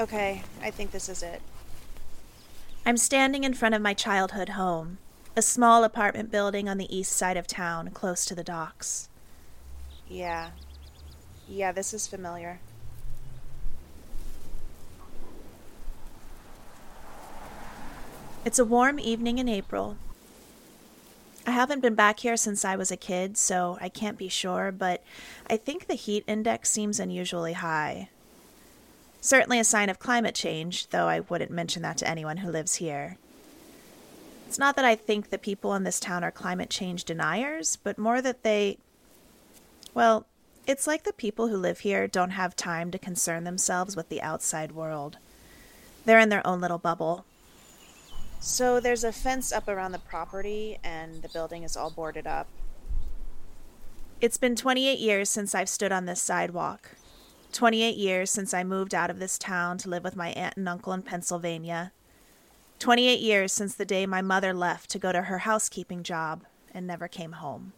Okay, I think this is it. I'm standing in front of my childhood home, a small apartment building on the east side of town, close to the docks. Yeah. Yeah, this is familiar. It's a warm evening in April. I haven't been back here since I was a kid, so I can't be sure, but I think the heat index seems unusually high. Certainly a sign of climate change, though I wouldn't mention that to anyone who lives here. It's not that I think the people in this town are climate change deniers, but more that they. Well, it's like the people who live here don't have time to concern themselves with the outside world. They're in their own little bubble. So there's a fence up around the property, and the building is all boarded up. It's been 28 years since I've stood on this sidewalk. 28 years since I moved out of this town to live with my aunt and uncle in Pennsylvania. 28 years since the day my mother left to go to her housekeeping job and never came home.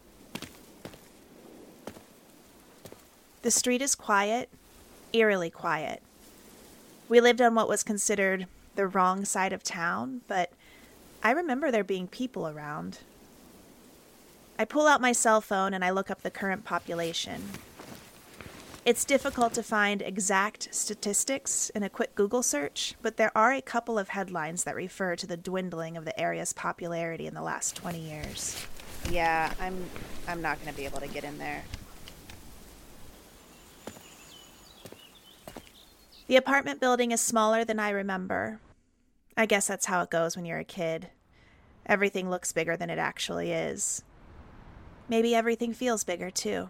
The street is quiet, eerily quiet. We lived on what was considered the wrong side of town, but I remember there being people around. I pull out my cell phone and I look up the current population. It's difficult to find exact statistics in a quick Google search, but there are a couple of headlines that refer to the dwindling of the area's popularity in the last 20 years. Yeah, I'm I'm not going to be able to get in there. The apartment building is smaller than I remember. I guess that's how it goes when you're a kid. Everything looks bigger than it actually is. Maybe everything feels bigger too.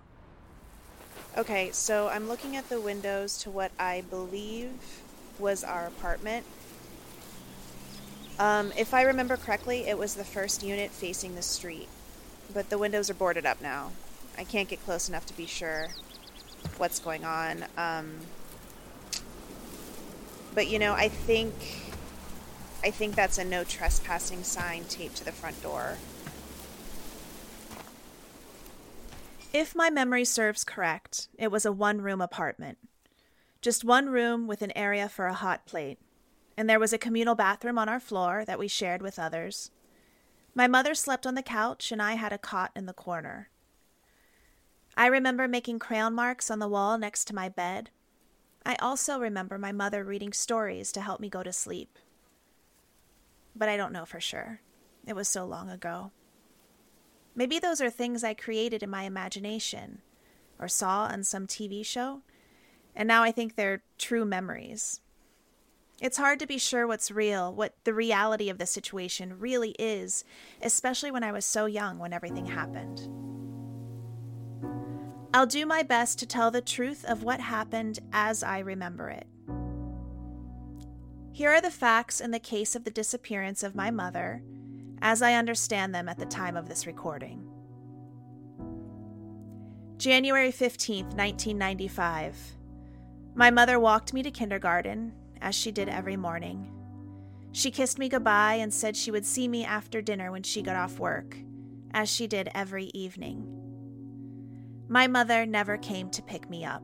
Okay, so I'm looking at the windows to what I believe was our apartment. Um, if I remember correctly, it was the first unit facing the street, but the windows are boarded up now. I can't get close enough to be sure what's going on. Um, but you know, I think I think that's a no trespassing sign taped to the front door. If my memory serves correct, it was a one room apartment. Just one room with an area for a hot plate. And there was a communal bathroom on our floor that we shared with others. My mother slept on the couch, and I had a cot in the corner. I remember making crayon marks on the wall next to my bed. I also remember my mother reading stories to help me go to sleep but I don't know for sure. It was so long ago. Maybe those are things I created in my imagination or saw on some TV show, and now I think they're true memories. It's hard to be sure what's real, what the reality of the situation really is, especially when I was so young when everything happened. I'll do my best to tell the truth of what happened as I remember it. Here are the facts in the case of the disappearance of my mother, as I understand them at the time of this recording. January 15th, 1995. My mother walked me to kindergarten, as she did every morning. She kissed me goodbye and said she would see me after dinner when she got off work, as she did every evening. My mother never came to pick me up.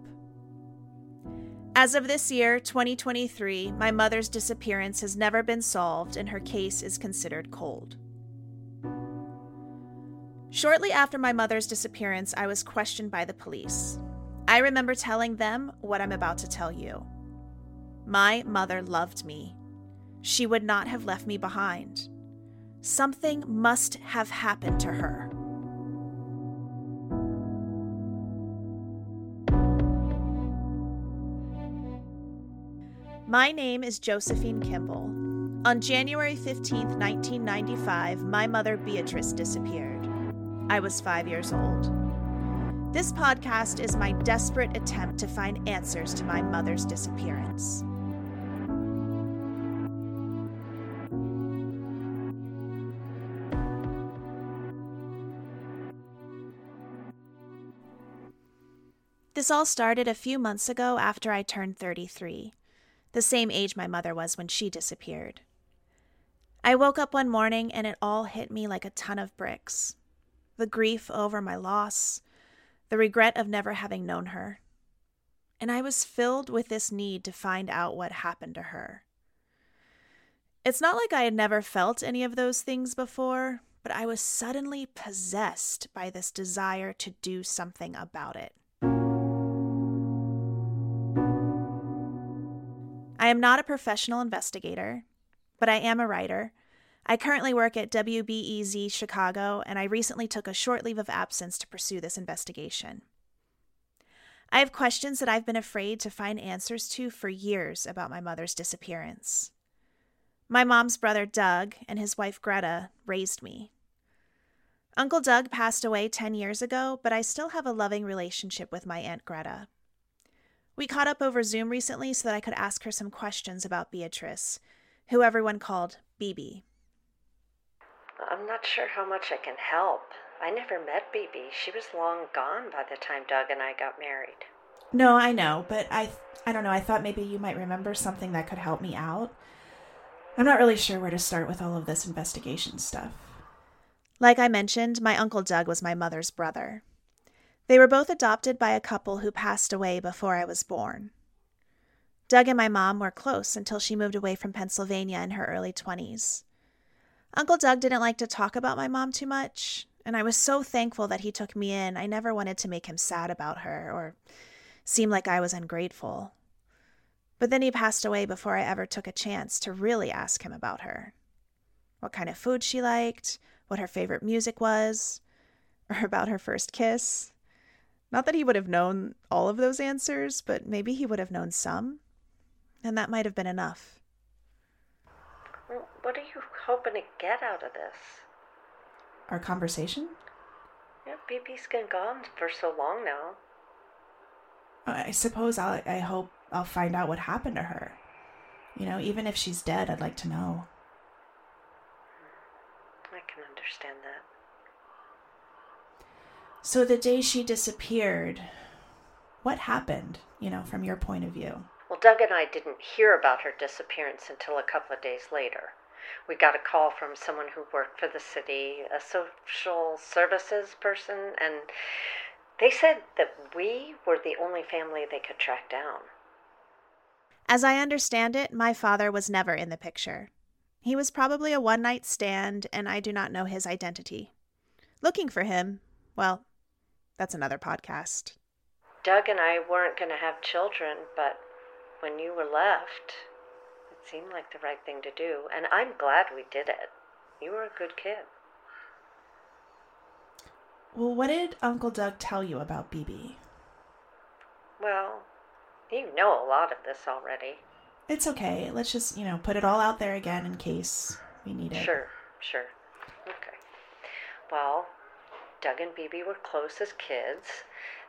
As of this year, 2023, my mother's disappearance has never been solved and her case is considered cold. Shortly after my mother's disappearance, I was questioned by the police. I remember telling them what I'm about to tell you. My mother loved me. She would not have left me behind. Something must have happened to her. My name is Josephine Kimball. On January 15, 1995, my mother Beatrice disappeared. I was five years old. This podcast is my desperate attempt to find answers to my mother's disappearance. This all started a few months ago after I turned 33 the same age my mother was when she disappeared. I woke up one morning and it all hit me like a ton of bricks the grief over my loss, the regret of never having known her. and I was filled with this need to find out what happened to her. It's not like I had never felt any of those things before, but I was suddenly possessed by this desire to do something about it. I am not a professional investigator, but I am a writer. I currently work at WBEZ Chicago, and I recently took a short leave of absence to pursue this investigation. I have questions that I've been afraid to find answers to for years about my mother's disappearance. My mom's brother Doug and his wife Greta raised me. Uncle Doug passed away 10 years ago, but I still have a loving relationship with my Aunt Greta. We caught up over Zoom recently so that I could ask her some questions about Beatrice, who everyone called BB. I'm not sure how much I can help. I never met BB. She was long gone by the time Doug and I got married. No, I know, but I I don't know. I thought maybe you might remember something that could help me out. I'm not really sure where to start with all of this investigation stuff. Like I mentioned, my uncle Doug was my mother's brother. They were both adopted by a couple who passed away before I was born. Doug and my mom were close until she moved away from Pennsylvania in her early 20s. Uncle Doug didn't like to talk about my mom too much, and I was so thankful that he took me in. I never wanted to make him sad about her or seem like I was ungrateful. But then he passed away before I ever took a chance to really ask him about her. What kind of food she liked, what her favorite music was, or about her first kiss. Not that he would have known all of those answers, but maybe he would have known some. And that might have been enough. What are you hoping to get out of this? Our conversation? Yeah, BB's been gone for so long now. I suppose I I hope I'll find out what happened to her. You know, even if she's dead, I'd like to know. I can understand that. So the day she disappeared, what happened, you know, from your point of view? Well, Doug and I didn't hear about her disappearance until a couple of days later. We got a call from someone who worked for the city, a social services person, and they said that we were the only family they could track down. As I understand it, my father was never in the picture. He was probably a one night stand, and I do not know his identity. Looking for him, well, that's another podcast. Doug and I weren't going to have children, but when you were left, it seemed like the right thing to do, and I'm glad we did it. You were a good kid. Well, what did Uncle Doug tell you about BB? Well, you know a lot of this already. It's okay. Let's just, you know, put it all out there again in case we need it. Sure, sure. Okay. Well, Doug and BB were close as kids.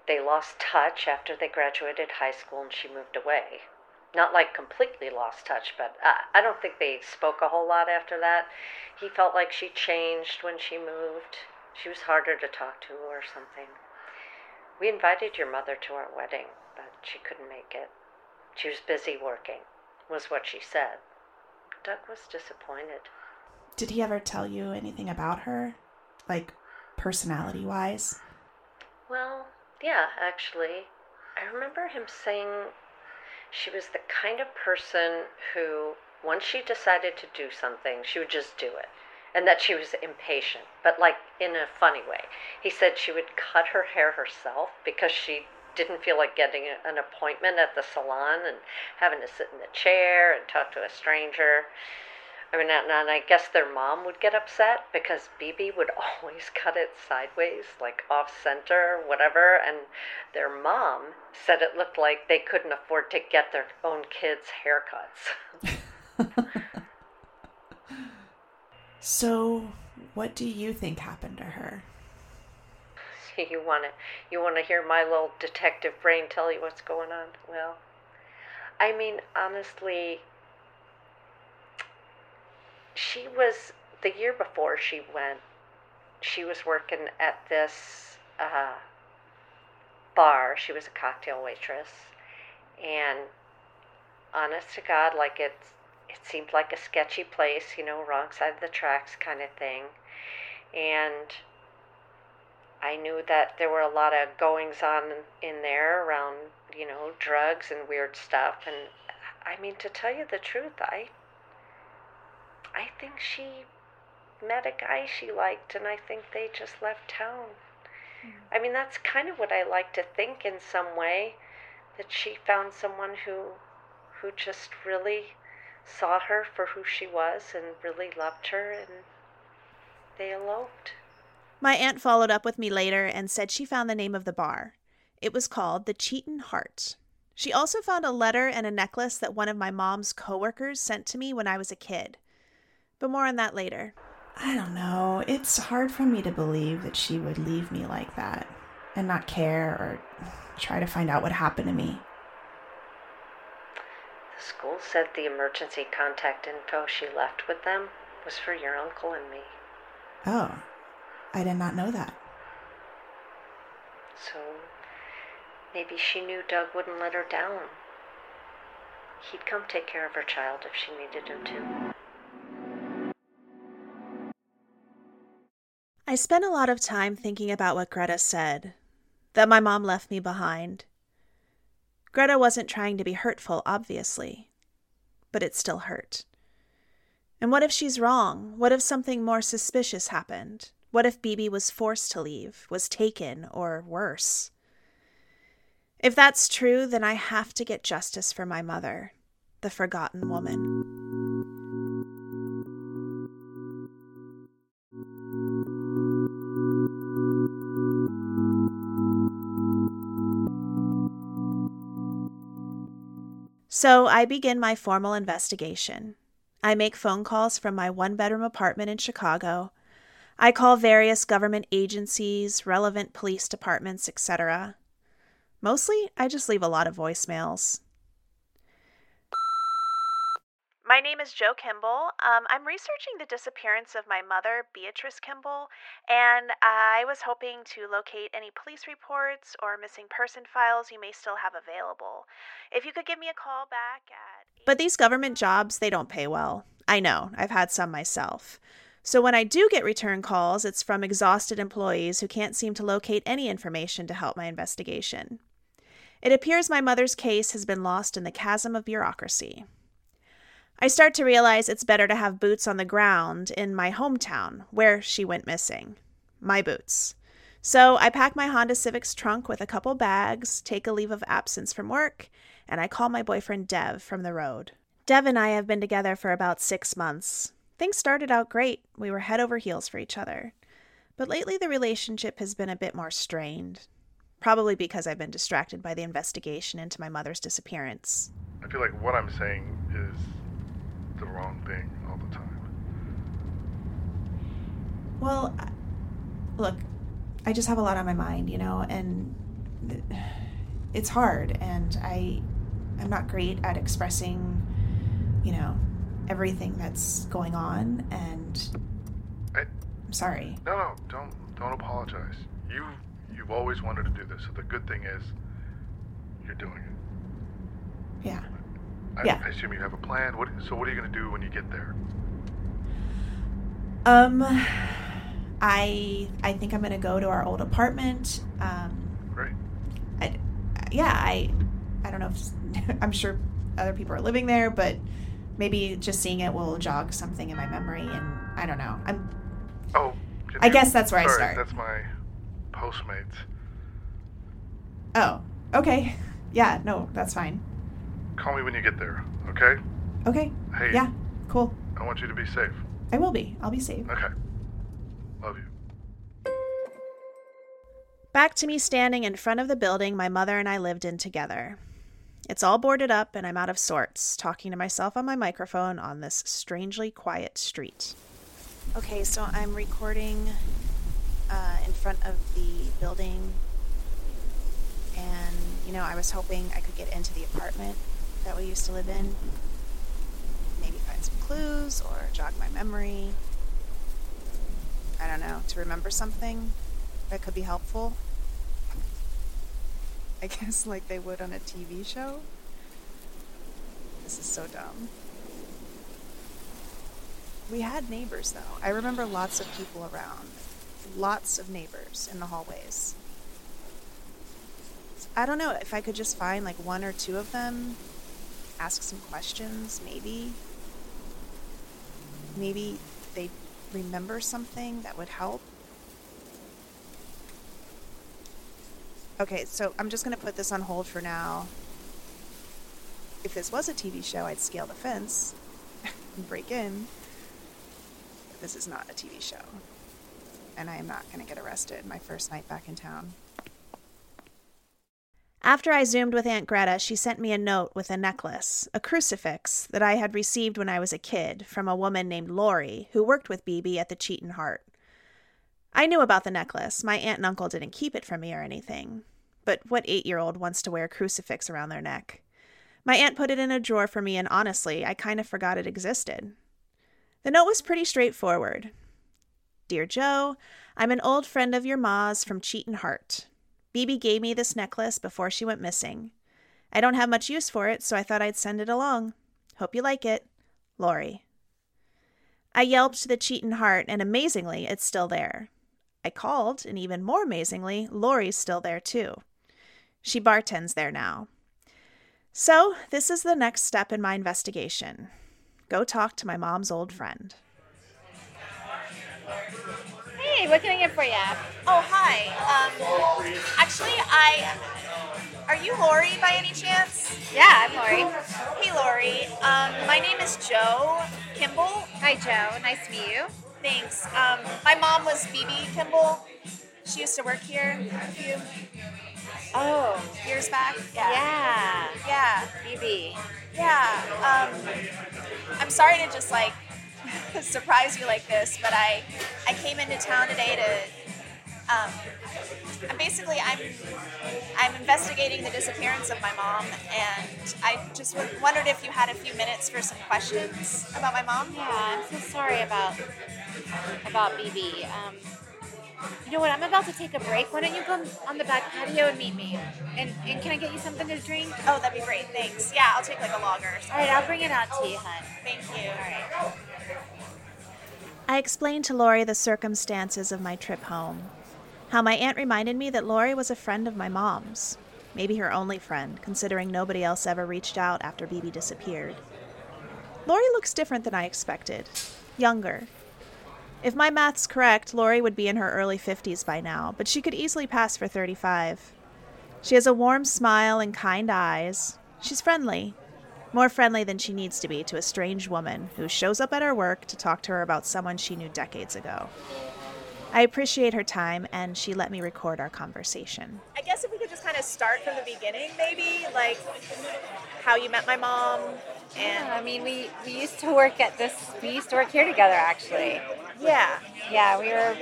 They lost touch after they graduated high school and she moved away. Not like completely lost touch, but I, I don't think they spoke a whole lot after that. He felt like she changed when she moved. She was harder to talk to or something. We invited your mother to our wedding, but she couldn't make it. She was busy working, was what she said. Doug was disappointed. Did he ever tell you anything about her? Like, personality wise? Well, yeah, actually. I remember him saying she was the kind of person who, once she decided to do something, she would just do it and that she was impatient, but like in a funny way. He said she would cut her hair herself because she didn't feel like getting an appointment at the salon and having to sit in the chair and talk to a stranger. I mean, and, and I guess their mom would get upset because BB would always cut it sideways, like off center, whatever. And their mom said it looked like they couldn't afford to get their own kids' haircuts. So, what do you think happened to her? You want to you want to hear my little detective brain tell you what's going on? Well, I mean, honestly, she was the year before she went. She was working at this uh, bar. She was a cocktail waitress, and honest to God, like it, it seemed like a sketchy place, you know, wrong side of the tracks kind of thing. And I knew that there were a lot of goings on in there around, you know, drugs and weird stuff. And I mean, to tell you the truth, I, I think she met a guy she liked, and I think they just left town. I mean, that's kind of what I like to think in some way, that she found someone who, who just really saw her for who she was and really loved her, and they eloped. My aunt followed up with me later and said she found the name of the bar. It was called the Cheatin Heart. She also found a letter and a necklace that one of my mom's coworkers sent to me when I was a kid. But more on that later. I don't know. It's hard for me to believe that she would leave me like that and not care or try to find out what happened to me. The school said the emergency contact info she left with them was for your uncle and me. Oh, I did not know that. So maybe she knew Doug wouldn't let her down. He'd come take care of her child if she needed him to. I spent a lot of time thinking about what Greta said that my mom left me behind. Greta wasn't trying to be hurtful, obviously, but it still hurt. And what if she's wrong? What if something more suspicious happened? What if Bibi was forced to leave, was taken, or worse? If that's true, then I have to get justice for my mother, the forgotten woman. So I begin my formal investigation. I make phone calls from my one bedroom apartment in Chicago. I call various government agencies, relevant police departments, etc. Mostly, I just leave a lot of voicemails. My name is Jo Kimball. Um, I'm researching the disappearance of my mother, Beatrice Kimball, and I was hoping to locate any police reports or missing person files you may still have available. If you could give me a call back at. But these government jobs, they don't pay well. I know, I've had some myself. So when I do get return calls, it's from exhausted employees who can't seem to locate any information to help my investigation. It appears my mother's case has been lost in the chasm of bureaucracy. I start to realize it's better to have boots on the ground in my hometown, where she went missing. My boots. So I pack my Honda Civic's trunk with a couple bags, take a leave of absence from work, and I call my boyfriend Dev from the road. Dev and I have been together for about six months. Things started out great. We were head over heels for each other. But lately, the relationship has been a bit more strained. Probably because I've been distracted by the investigation into my mother's disappearance. I feel like what I'm saying the wrong thing all the time. Well, look, I just have a lot on my mind, you know, and it's hard, and I, I'm not great at expressing, you know, everything that's going on, and I, I'm sorry. no, no, don't don't apologize. You you've always wanted to do this. So the good thing is you're doing it. Yeah. I, Yeah. I assume you have a plan. What so what are you going to do when you get there? Um, I I think I'm gonna go to our old apartment. Um, Great. I, yeah, I I don't know if I'm sure other people are living there, but maybe just seeing it will jog something in my memory, and I don't know. I'm Oh, I you- guess that's where I start. That's my Postmates. oh okay, yeah, no, that's fine. Call me when you get there. Okay. Okay, Hey. yeah, cool. I want you to be safe. I will be. I'll be safe. Okay. Love you. Back to me standing in front of the building my mother and I lived in together. It's all boarded up, and I'm out of sorts, talking to myself on my microphone on this strangely quiet street. Okay, so I'm recording uh, in front of the building, and you know, I was hoping I could get into the apartment that we used to live in. Maybe find some clues or jog my memory. I don't know, to remember something that could be helpful. I guess like they would on a TV show. This is so dumb. We had neighbors though. I remember lots of people around. lots of neighbors in the hallways. I don't know if I could just find like one or two of them, ask some questions, maybe. Maybe they remember something that would help. Okay, so I'm just going to put this on hold for now. If this was a TV show, I'd scale the fence and break in. But this is not a TV show. And I am not going to get arrested my first night back in town. After I zoomed with Aunt Greta, she sent me a note with a necklace, a crucifix that I had received when I was a kid from a woman named Lori who worked with BB at the Cheatin Heart. I knew about the necklace. My aunt and uncle didn't keep it from me or anything. But what eight year old wants to wear a crucifix around their neck? My aunt put it in a drawer for me, and honestly, I kind of forgot it existed. The note was pretty straightforward Dear Jo, I'm an old friend of your ma's from Cheatin Heart. BB gave me this necklace before she went missing. I don't have much use for it, so I thought I'd send it along. Hope you like it. Lori. I yelped the Cheatin Heart, and amazingly, it's still there. I called, and even more amazingly, Lori's still there too. She bartends there now. So, this is the next step in my investigation. Go talk to my mom's old friend. Hey, what can I get for you? Oh, hi. Um, actually, I. Are you Lori by any chance? Yeah, I'm Lori. Hey, Lori. Um, my name is Jo Kimball. Hi, Jo. Nice to meet you. Thanks. Um, my mom was BB Kimball. She used to work here a few Oh, years back. yeah. Yeah. Yeah. BB. Yeah. Um, I'm sorry to just like surprise you like this, but I I came into town today to um, basically I'm I'm investigating the disappearance of my mom, and I just w- wondered if you had a few minutes for some questions about my mom. Yeah, I'm so sorry about about BB. Um, you know what? I'm about to take a break. Why don't you come on the back patio and meet me? And, and can I get you something to drink? Oh, that'd be great. Thanks. Yeah, I'll take like a lager. All right, I'll bring it out to you, hon. Thank you. All right. I explained to Lori the circumstances of my trip home. How my aunt reminded me that Lori was a friend of my mom's. Maybe her only friend, considering nobody else ever reached out after BB disappeared. Lori looks different than I expected. Younger. If my math's correct, Lori would be in her early 50s by now, but she could easily pass for 35. She has a warm smile and kind eyes. She's friendly, more friendly than she needs to be to a strange woman who shows up at her work to talk to her about someone she knew decades ago. I appreciate her time, and she let me record our conversation. I guess if we could just kind of start from the beginning, maybe like how you met my mom, and Yeah, I mean, we, we used to work at this, we used to work here together, actually. yeah, Yeah, we were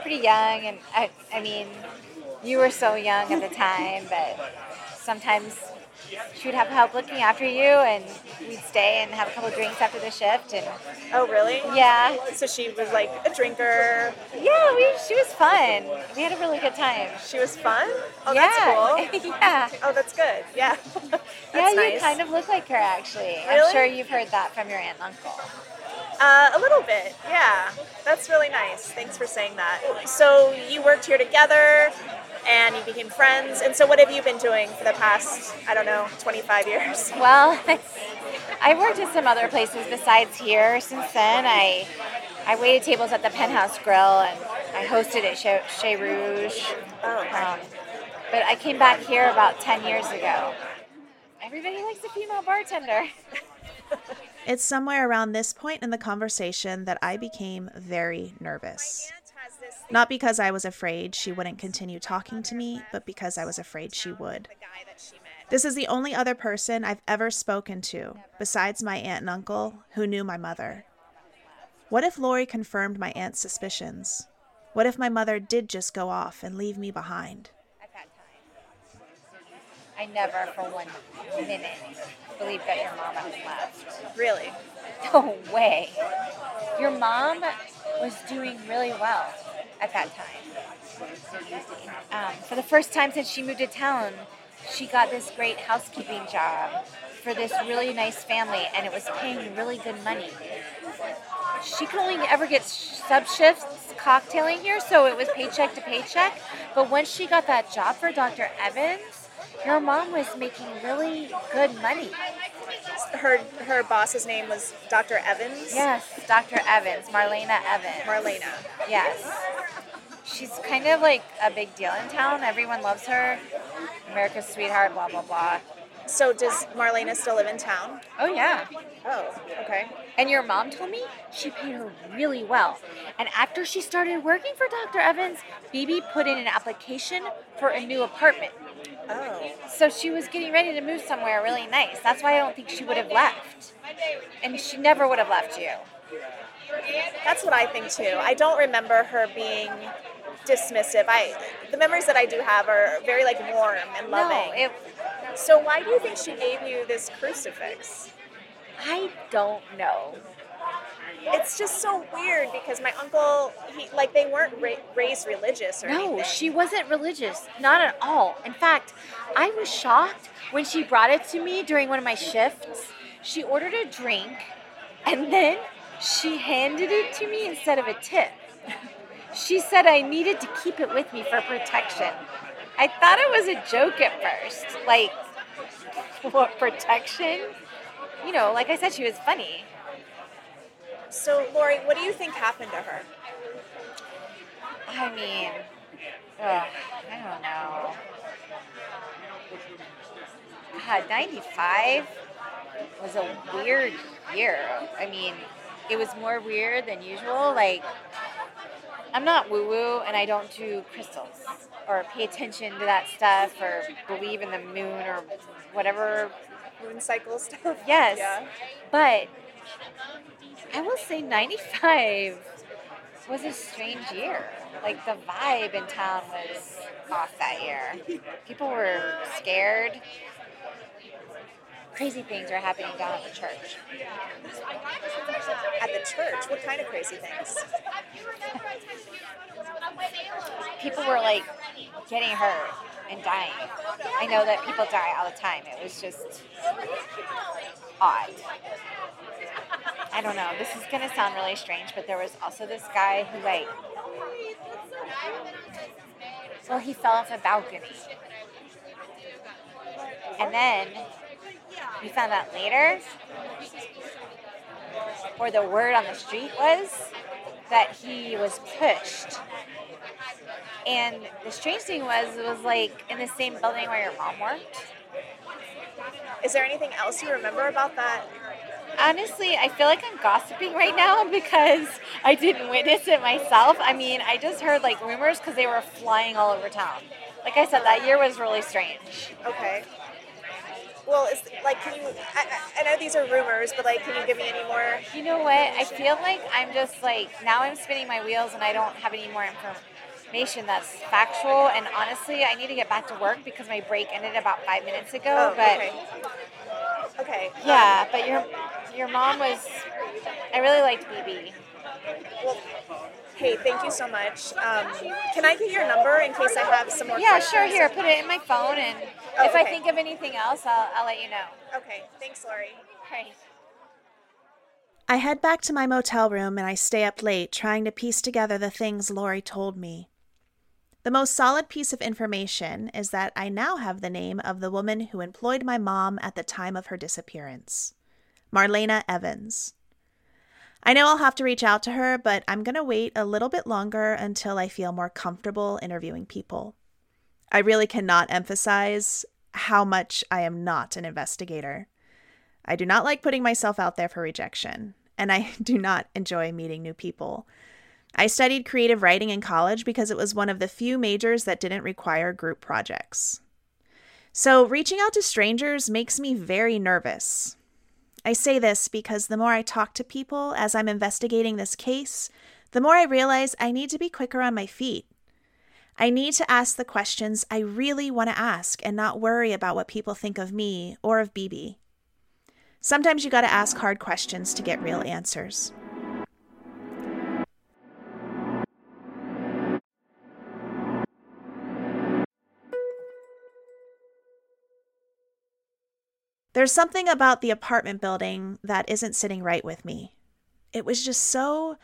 pretty young, and I, I mean, you were so young at the time, but sometimes she would have help looking after you, and we'd stay and have a couple drinks after the shift, and Oh, really? yeah, So she was like a drinker. yeah, we, she was fun. We had a really good time. She was fun. Oh, yeah, that's cool. yeah, Oh, that's good. Yeah. that's yeah. You nice. kind of look like her, actually. Really? I'm sure you've heard that from your aunt and uncle. Uh, a little bit. Yeah. That's really nice. Thanks for saying that. So you worked here together, and you became friends. And so, what have you been doing for the past, I don't know, 25 years? Well, I worked at some other places besides here. Since then, I I waited tables at the Penthouse Grill and I hosted at Chez, Chez Rouge. Oh, okay. Um, but I came back here about 10 years ago. Everybody likes a female bartender. It's somewhere around this point in the conversation that I became very nervous. Not because I was afraid she wouldn't continue talking to me, but because I was afraid she would. This is the only other person I've ever spoken to, besides my aunt and uncle, who knew my mother. What if Lori confirmed my aunt's suspicions? What if my mother did just go off and leave me behind? At that time, I never for one minute believed that your mom had left. Really? No way. Your mom was doing really well at that time. Um, for the first time since she moved to town, she got this great housekeeping job for this really nice family, and it was paying really good money. she could only ever get sub shifts cocktailing here, so it was paycheck to paycheck. But once she got that job for Dr. Evans, her mom was making really good money. Her her boss's name was Dr. Evans. Yes, Dr. Evans, Marlena Evans. Marlena. Yes. She's kind of like a big deal in town. Everyone loves her. America's sweetheart, blah, blah, blah. So does Marlena still live in town? Oh, yeah. Oh, okay. And your mom told me she paid her really well. And after she started working for Dr. Evans, Bibi put in an application for a new apartment. Oh. So she was getting ready to move somewhere really nice. That's why I don't think she would have left. And she never would have left you. That's what I think too. I don't remember her being dismissive. I the memories that I do have are very like warm and loving. No, it, so why do you think she gave you this crucifix? I don't know. It's just so weird because my uncle, he, like, they weren't ra- raised religious or No, anything. she wasn't religious. Not at all. In fact, I was shocked when she brought it to me during one of my shifts. She ordered a drink and then she handed it to me instead of a tip. She said I needed to keep it with me for protection. I thought it was a joke at first. Like, what protection? You know, like I said, she was funny. So, Lori, what do you think happened to her? I mean, ugh, I don't know. God, 95 was a weird year. I mean, it was more weird than usual. Like, I'm not woo woo and I don't do crystals or pay attention to that stuff or believe in the moon or whatever. Moon cycle stuff? Yes. Yeah. But I will say 95 was a strange year. Like the vibe in town was off that year. People were scared. Crazy things are happening down at the church. At the church? What kind of crazy things? People were like getting hurt and dying. I know that people die all the time. It was just odd. I don't know. This is gonna sound really strange, but there was also this guy who like well he fell off a balcony. And then we found out later or the word on the street was that he was pushed. And the strange thing was it was like in the same building where your mom worked. Is there anything else you remember about that? Honestly, I feel like I'm gossiping right now because I didn't witness it myself. I mean, I just heard like rumors because they were flying all over town. Like I said, that year was really strange. Okay. Well, it's like, can you? I, I I know these are rumors, but like, can you give me any more? You know what? I feel like I'm just like now I'm spinning my wheels and I don't have any more information that's factual. And honestly, I need to get back to work because my break ended about five minutes ago. Oh, but okay. Okay. yeah, but your your mom was. I really liked BB. Well, hey, thank you so much. Um, can I get your number in case I have some more? Yeah, questions? sure. Here, put it in my phone, and Oh, if I think of anything else, I'll, I'll let you know. Okay. Thanks, Lori. Right. I head back to my motel room and I stay up late trying to piece together the things Lori told me. The most solid piece of information is that I now have the name of the woman who employed my mom at the time of her disappearance Marlena Evans. I know I'll have to reach out to her, but I'm going to wait a little bit longer until I feel more comfortable interviewing people. I really cannot emphasize how much I am not an investigator. I do not like putting myself out there for rejection, and I do not enjoy meeting new people. I studied creative writing in college because it was one of the few majors that didn't require group projects. So, reaching out to strangers makes me very nervous. I say this because the more I talk to people as I'm investigating this case, the more I realize I need to be quicker on my feet. I need to ask the questions I really want to ask and not worry about what people think of me or of BB. Sometimes you got to ask hard questions to get real answers. There's something about the apartment building that isn't sitting right with me. it was just so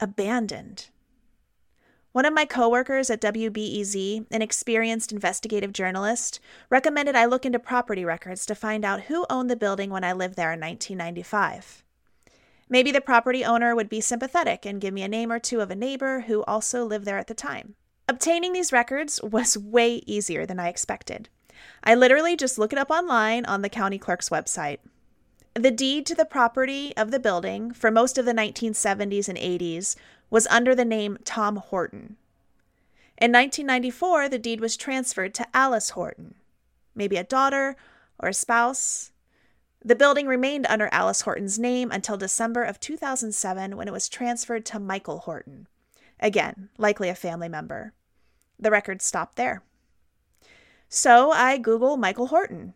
abandoned. One of my coworkers at WBEZ, an experienced investigative journalist, recommended I look into property records to find out who owned the building when I lived there in 1995. Maybe the property owner would be sympathetic and give me a name or two of a neighbor who also lived there at the time. Obtaining these records was way easier than I expected. I literally just look it up online on the county clerk's website. The deed to the property of the building for most of the 1970s and 80s was under the name Tom Horton. In 1994, the deed was transferred to Alice Horton, maybe a daughter or a spouse. The building remained under Alice Horton's name until December of 2007 when it was transferred to Michael Horton. Again, likely a family member. The records stopped there. So I Google Michael Horton.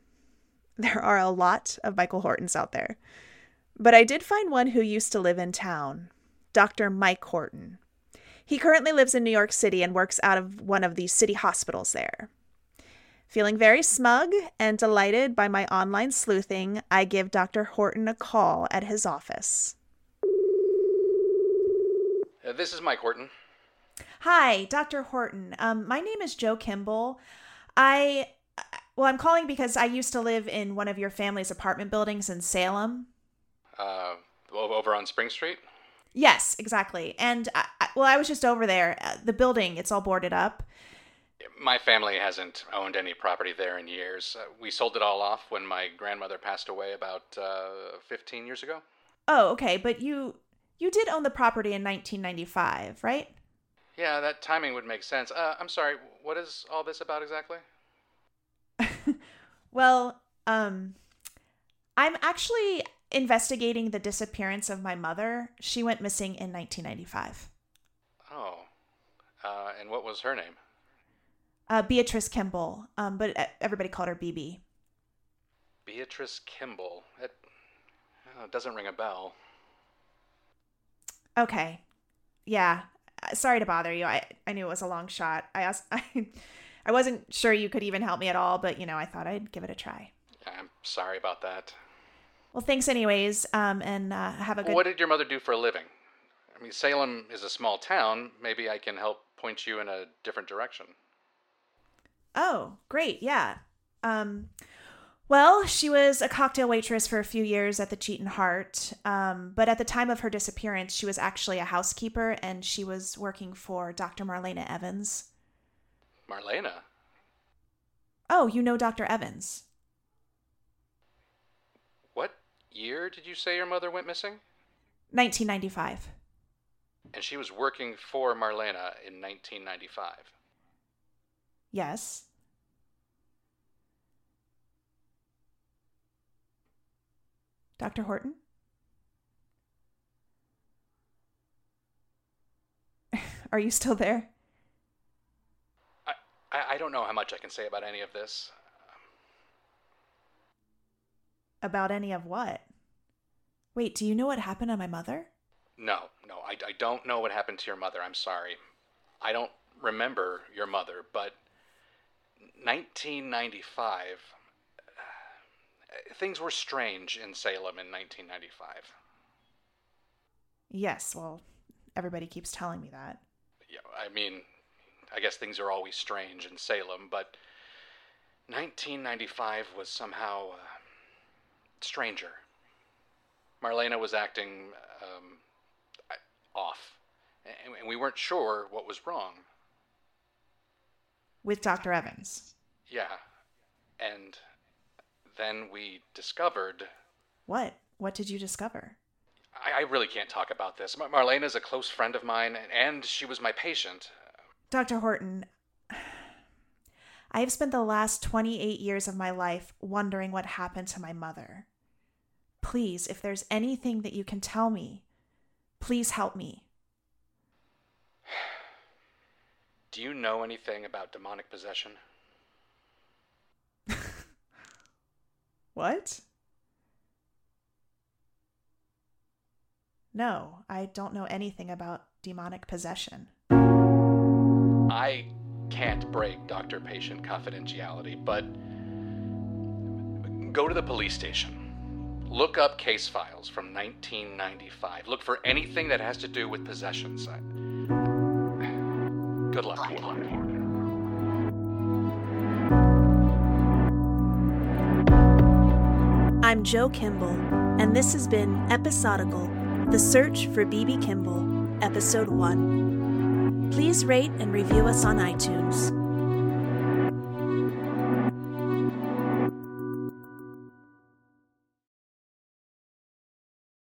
There are a lot of Michael Hortons out there. But I did find one who used to live in town, Dr. Mike Horton. He currently lives in New York City and works out of one of the city hospitals there. Feeling very smug and delighted by my online sleuthing, I give Dr. Horton a call at his office. Uh, this is Mike Horton. Hi, Dr. Horton. Um, my name is Jo Kimball. I, well, I'm calling because I used to live in one of your family's apartment buildings in Salem. Uh, over on Spring Street? Yes, exactly. And, I, I- well, I was just over there. Uh, The building, it's all boarded up. My family hasn't owned any property there in years. Uh, we sold it all off when my grandmother passed away about uh, 15 years ago. Oh, okay, but you you did own the property in 1995, right? Yeah, that timing would make sense. Uh, I'm sorry, what is all this about exactly? Well, um I'm actually investigating the disappearance of my mother. She went missing in 1995. Oh. Uh, and what was her name? Uh, Beatrice Kimball, um, but uh, everybody called her BB. Beatrice Kimball. It uh, doesn't ring a bell. Okay, yeah. Uh, Sorry to bother you. I I knew it was a long shot. I asked, I I wasn't sure you could even help me at all, but you know I thought I'd give it a try. I'm sorry about that. Well, thanks anyways. Um, and uh, have a good. What did your mother do for a living? I mean, Salem is a small town. Maybe I can help point you in a different direction. Oh, great. Yeah. Um, well, she was a cocktail waitress for a few years at the Cheatin Heart. Um, but at the time of her disappearance, she was actually a housekeeper and she was working for Dr. Marlena Evans. Marlena? Oh, you know Dr. Evans. What year did you say your mother went missing? 1995. And she was working for Marlena in 1995. Yes. Dr. Horton? Are you still there? I, I, I don't know how much I can say about any of this. About any of what? Wait, do you know what happened to my mother? No, no, I, I don't know what happened to your mother. I'm sorry. I don't remember your mother, but 1995. uh, Things were strange in Salem in 1995. Yes, well, everybody keeps telling me that. Yeah, I mean, I guess things are always strange in Salem, but 1995 was somehow uh, stranger. Marlena was acting um, off, and, and we weren't sure what was wrong. With Dr. Evans. Yeah, and then we discovered. What? What did you discover? I, I really can't talk about this. Mar- Marlena's a close friend of mine, and, and she was my patient. Dr. Horton, I have spent the last 28 years of my life wondering what happened to my mother. Please, if there's anything that you can tell me, please help me. Do you know anything about demonic possession? What? No, I don't know anything about demonic possession. I can't break doctor patient confidentiality, but go to the police station. Look up case files from 1995. Look for anything that has to do with possessions. I- Good luck. Good luck. I'm Jo Kimball, and this has been Episodical The Search for BB Kimball, Episode 1. Please rate and review us on iTunes.